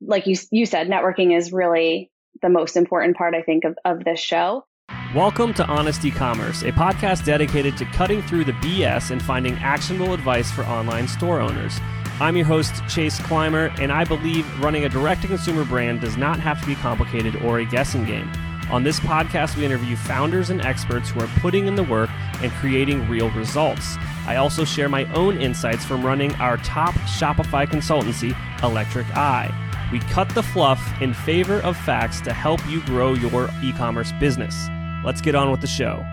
like you you said, networking is really the most important part, I think, of, of this show. Welcome to Honest E-commerce, a podcast dedicated to cutting through the BS and finding actionable advice for online store owners. I'm your host, Chase Clymer, and I believe running a direct-to-consumer brand does not have to be complicated or a guessing game. On this podcast, we interview founders and experts who are putting in the work and creating real results. I also share my own insights from running our top Shopify consultancy, Electric Eye. We cut the fluff in favor of facts to help you grow your e commerce business. Let's get on with the show.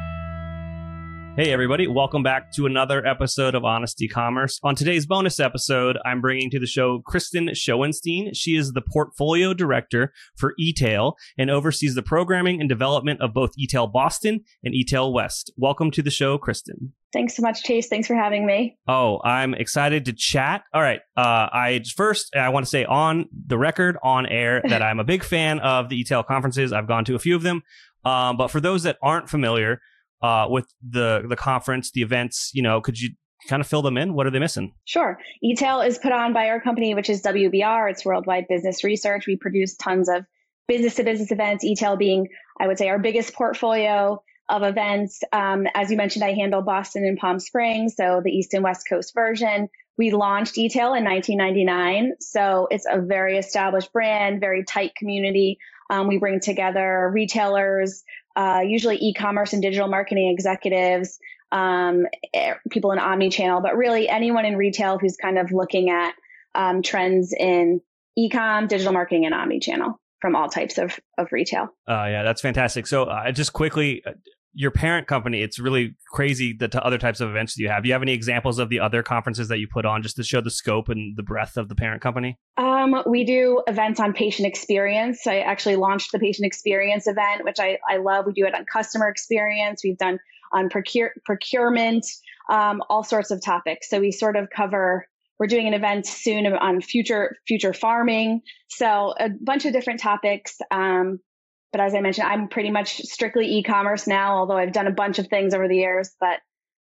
Hey, everybody, welcome back to another episode of Honest E-commerce. On today's bonus episode, I'm bringing to the show Kristin Schoenstein. She is the portfolio director for eTail and oversees the programming and development of both eTail Boston and eTail West. Welcome to the show, Kristin. Thanks so much, Chase. Thanks for having me. Oh, I'm excited to chat. All right. Uh, I first, I want to say on the record, on air, that I'm a big fan of the eTail conferences. I've gone to a few of them. Um, but for those that aren't familiar, uh, with the the conference, the events. You know, could you kind of fill them in? What are they missing? Sure. eTail is put on by our company, which is WBR. It's Worldwide Business Research. We produce tons of business to business events. eTail being, I would say, our biggest portfolio of events. Um, as you mentioned, I handle Boston and Palm Springs, so the East and West Coast version. We launched eTail in 1999, so it's a very established brand, very tight community. Um, we bring together retailers, uh, usually e-commerce and digital marketing executives, um, eh, people in omni-channel, but really anyone in retail who's kind of looking at um, trends in e-com, digital marketing, and omni-channel from all types of, of retail. Uh, yeah, that's fantastic. So uh, just quickly, uh, your parent company, it's really crazy the t- other types of events you have. Do you have any examples of the other conferences that you put on just to show the scope and the breadth of the parent company? Um, we do events on patient experience. I actually launched the patient experience event, which I, I love. We do it on customer experience. We've done on procure, procurement, um, all sorts of topics. So we sort of cover. We're doing an event soon on future future farming. So a bunch of different topics. Um, but as I mentioned, I'm pretty much strictly e-commerce now, although I've done a bunch of things over the years, but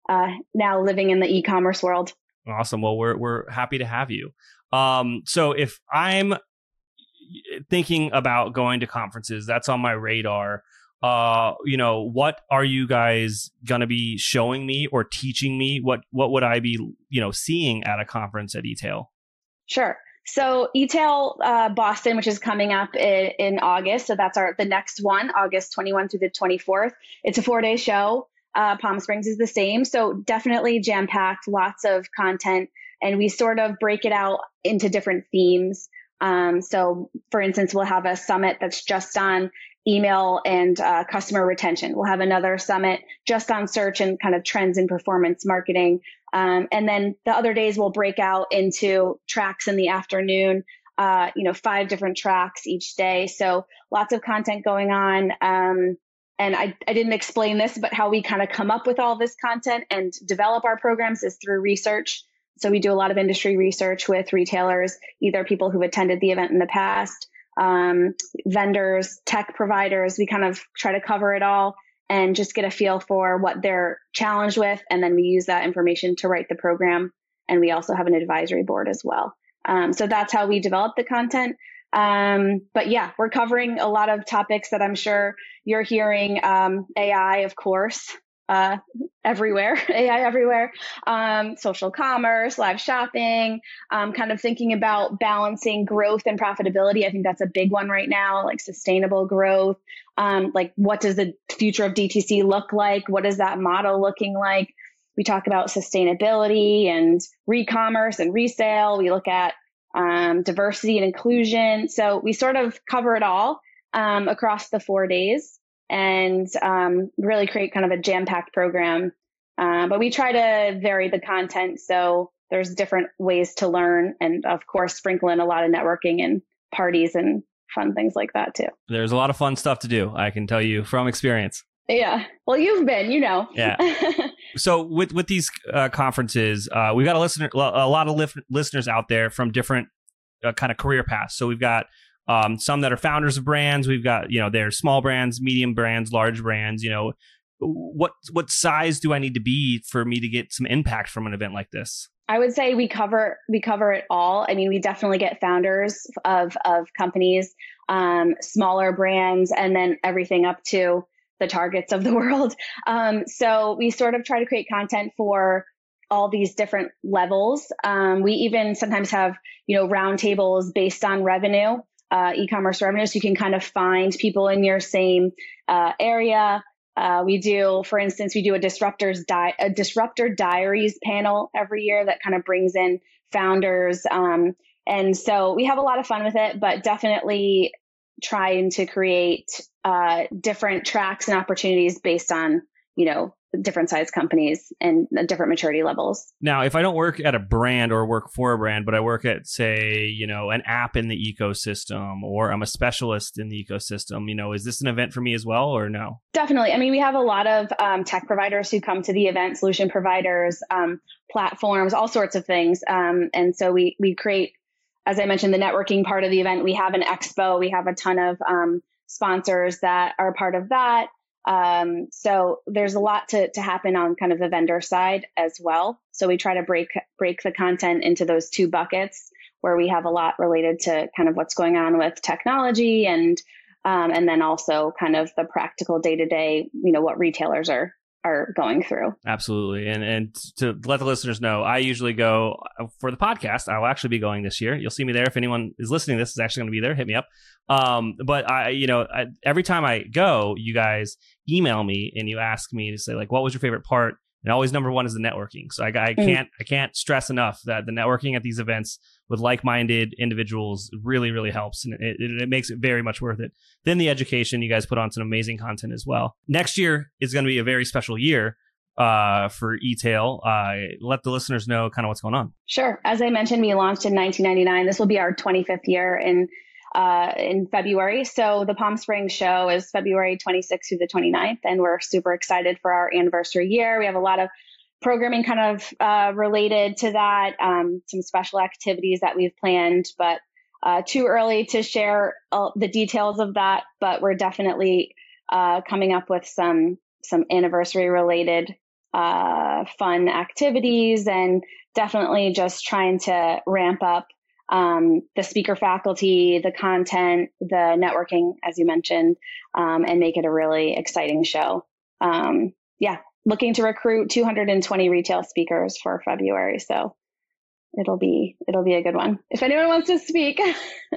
uh, now living in the e-commerce world. Awesome. Well, we're, we're happy to have you. Um, so if I'm thinking about going to conferences, that's on my radar. Uh, you know, what are you guys going to be showing me or teaching me? What, what would I be, you know, seeing at a conference at eTail? Sure. So eTail uh, Boston, which is coming up in, in, August, so that's our the next one, August 21 through the 24th. It's a four day show. Uh, Palm Springs is the same, so definitely jam packed, lots of content, and we sort of break it out into different themes. Um, so, for instance, we'll have a summit that's just on email and uh, customer retention. We'll have another summit just on search and kind of trends in performance marketing. Um, and then the other days we'll break out into tracks in the afternoon, uh, you know, five different tracks each day. So lots of content going on. Um, and I, I didn't explain this, but how we kind of come up with all this content and develop our programs is through research. So we do a lot of industry research with retailers, either people who've attended the event in the past, um, vendors, tech providers. We kind of try to cover it all and just get a feel for what they're challenged with. And then we use that information to write the program. And we also have an advisory board as well. Um, so that's how we develop the content. Um, but yeah, we're covering a lot of topics that I'm sure you're hearing. Um, AI, of course, uh, everywhere, AI everywhere, um, social commerce, live shopping, um, kind of thinking about balancing growth and profitability. I think that's a big one right now, like sustainable growth. Um, like, what does the future of DTC look like? What is that model looking like? We talk about sustainability and re-commerce and resale. We look at um, diversity and inclusion. So we sort of cover it all um, across the four days and um, really create kind of a jam packed program. Uh, but we try to vary the content so there's different ways to learn, and of course, sprinkle in a lot of networking and parties and fun things like that too. There's a lot of fun stuff to do. I can tell you from experience. Yeah. Well, you've been, you know. Yeah. so with with these uh, conferences, uh, we've got a listener, a lot of li- listeners out there from different uh, kind of career paths. So we've got um, some that are founders of brands. We've got you know there's small brands, medium brands, large brands. You know, what what size do I need to be for me to get some impact from an event like this? I would say we cover we cover it all. I mean, we definitely get founders of of companies, um, smaller brands, and then everything up to the targets of the world. Um, so we sort of try to create content for all these different levels. Um, we even sometimes have you know roundtables based on revenue, uh, e-commerce revenue, so you can kind of find people in your same uh, area uh, we do, for instance, we do a disruptors di- a disruptor diaries panel every year that kind of brings in founders. Um, and so we have a lot of fun with it, but definitely trying to create uh, different tracks and opportunities based on you know different size companies and different maturity levels. Now, if I don't work at a brand or work for a brand, but I work at, say, you know, an app in the ecosystem or I'm a specialist in the ecosystem, you know, is this an event for me as well or no? Definitely. I mean, we have a lot of um, tech providers who come to the event, solution providers, um, platforms, all sorts of things. Um, and so we, we create, as I mentioned, the networking part of the event. We have an expo. We have a ton of um, sponsors that are part of that. Um, so there's a lot to, to happen on kind of the vendor side as well. So we try to break break the content into those two buckets where we have a lot related to kind of what's going on with technology and um, and then also kind of the practical day to day, you know, what retailers are are going through. Absolutely. And and to let the listeners know, I usually go uh, for the podcast. I'll actually be going this year. You'll see me there. If anyone is listening, this is actually going to be there. Hit me up. Um, but I, you know, I, every time I go, you guys email me and you ask me to say like, what was your favorite part? And always number one is the networking. So I, I mm. can't I can't stress enough that the networking at these events with like-minded individuals really really helps and it, it, it, makes it very much worth it. Then the education you guys put on some amazing content as well. Next year is going to be a very special year uh, for eTail. Uh, let the listeners know kind of what's going on. Sure. As i mentioned we launched in 1999 this will be our 25th year in uh, in February. So the Palm Springs show is February 26th through the 29th, and we're super excited for our anniversary year. We have a lot of programming kind of uh, related to that, um, some special activities that we've planned, but uh, too early to share the details of that. But we're definitely uh, coming up with some some anniversary related uh, fun activities and definitely just trying to ramp up um, the speaker faculty, the content, the networking, as you mentioned, um, and make it a really exciting show. Um, yeah, looking to recruit 220 retail speakers for February. So it'll be it'll be a good one. If anyone wants to speak,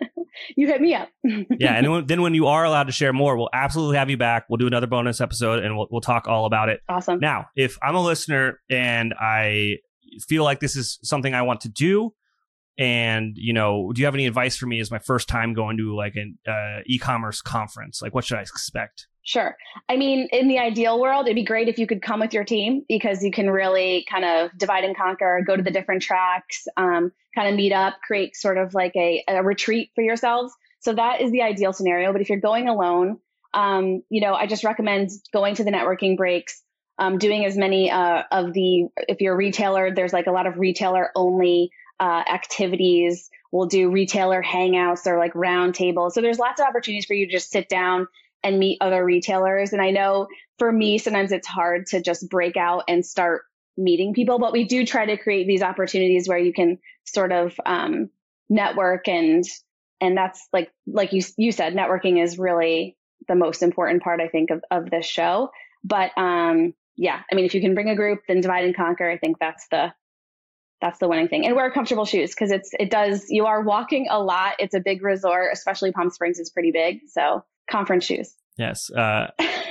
you hit me up. yeah, and then when you are allowed to share more, we'll absolutely have you back. We'll do another bonus episode and we'll we'll talk all about it. Awesome. Now, if I'm a listener and I feel like this is something I want to do, and you know, do you have any advice for me as my first time going to like an uh, e-commerce conference? Like, what should I expect? Sure. I mean, in the ideal world, it'd be great if you could come with your team because you can really kind of divide and conquer, go to the different tracks, um, kind of meet up, create sort of like a, a, retreat for yourselves. So that is the ideal scenario. But if you're going alone, um, you know, I just recommend going to the networking breaks, um, doing as many uh, of the, if you're a retailer, there's like a lot of retailer only uh, activities. We'll do retailer hangouts or like round tables. So there's lots of opportunities for you to just sit down and meet other retailers. And I know for me, sometimes it's hard to just break out and start meeting people, but we do try to create these opportunities where you can sort of um, network and and that's like like you you said, networking is really the most important part I think of of this show. But um, yeah, I mean, if you can bring a group, then divide and conquer. I think that's the that's the winning thing. And wear comfortable shoes because it's it does you are walking a lot. It's a big resort, especially Palm Springs is pretty big. So conference shoes. Yes. Uh,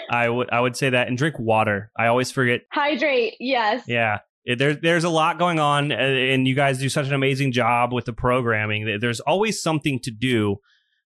I would I would say that and drink water. I always forget. Hydrate. Yes. Yeah. There, there's a lot going on, uh, and you guys do such an amazing job with the programming. There's always something to do.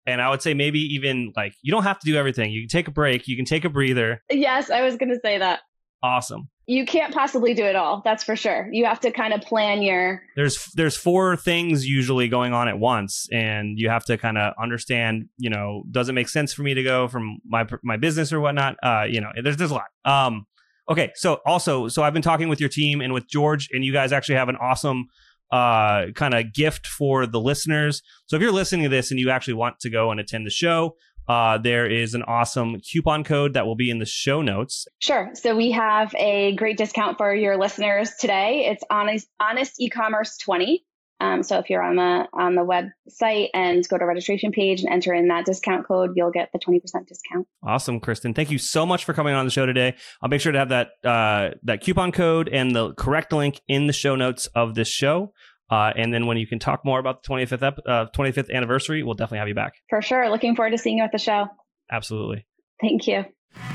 And I would say maybe even like you don't have to do everything. You can take a break, you can take a breather. Yes, I was going to say that. Awesome you can't possibly do it all. That's for sure. You have to kind of plan your. There's there's four things usually going on at once, and you have to kind of understand. You know, does it make sense for me to go from my my business or whatnot? Uh, you know, there's there's a lot. Um, okay, so also, so I've been talking with your team and with George, and you guys actually have an awesome uh kind of gift for the listeners. So if you're listening to this and you actually want to go and attend the show, uh, there is an awesome coupon code that will be in the show notes. Sure. So we have a great discount for your listeners today. It's honest, honest e-commerce 20. Um, so if you're on the on the website and go to registration page and enter in that discount code, you'll get the 20% discount. Awesome, Kristin. Thank you so much for coming on the show today. I'll make sure to have that uh, that coupon code and the correct link in the show notes of this show. Uh, and then when you can talk more about the 25th ep- uh, 25th anniversary, we'll definitely have you back. For sure. Looking forward to seeing you at the show. Absolutely. Thank you.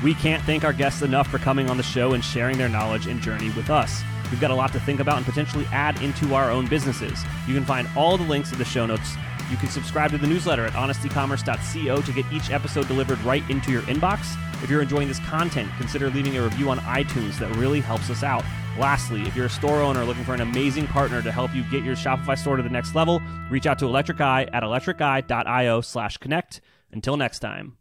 We can't thank our guests enough for coming on the show and sharing their knowledge and journey with us. We've got a lot to think about and potentially add into our own businesses. You can find all the links in the show notes. You can subscribe to the newsletter at honestecommerce.co to get each episode delivered right into your inbox. If you're enjoying this content, consider leaving a review on iTunes. That really helps us out. Lastly, if you're a store owner looking for an amazing partner to help you get your Shopify store to the next level, reach out to Electric Eye at electriceye.io slash connect. Until next time.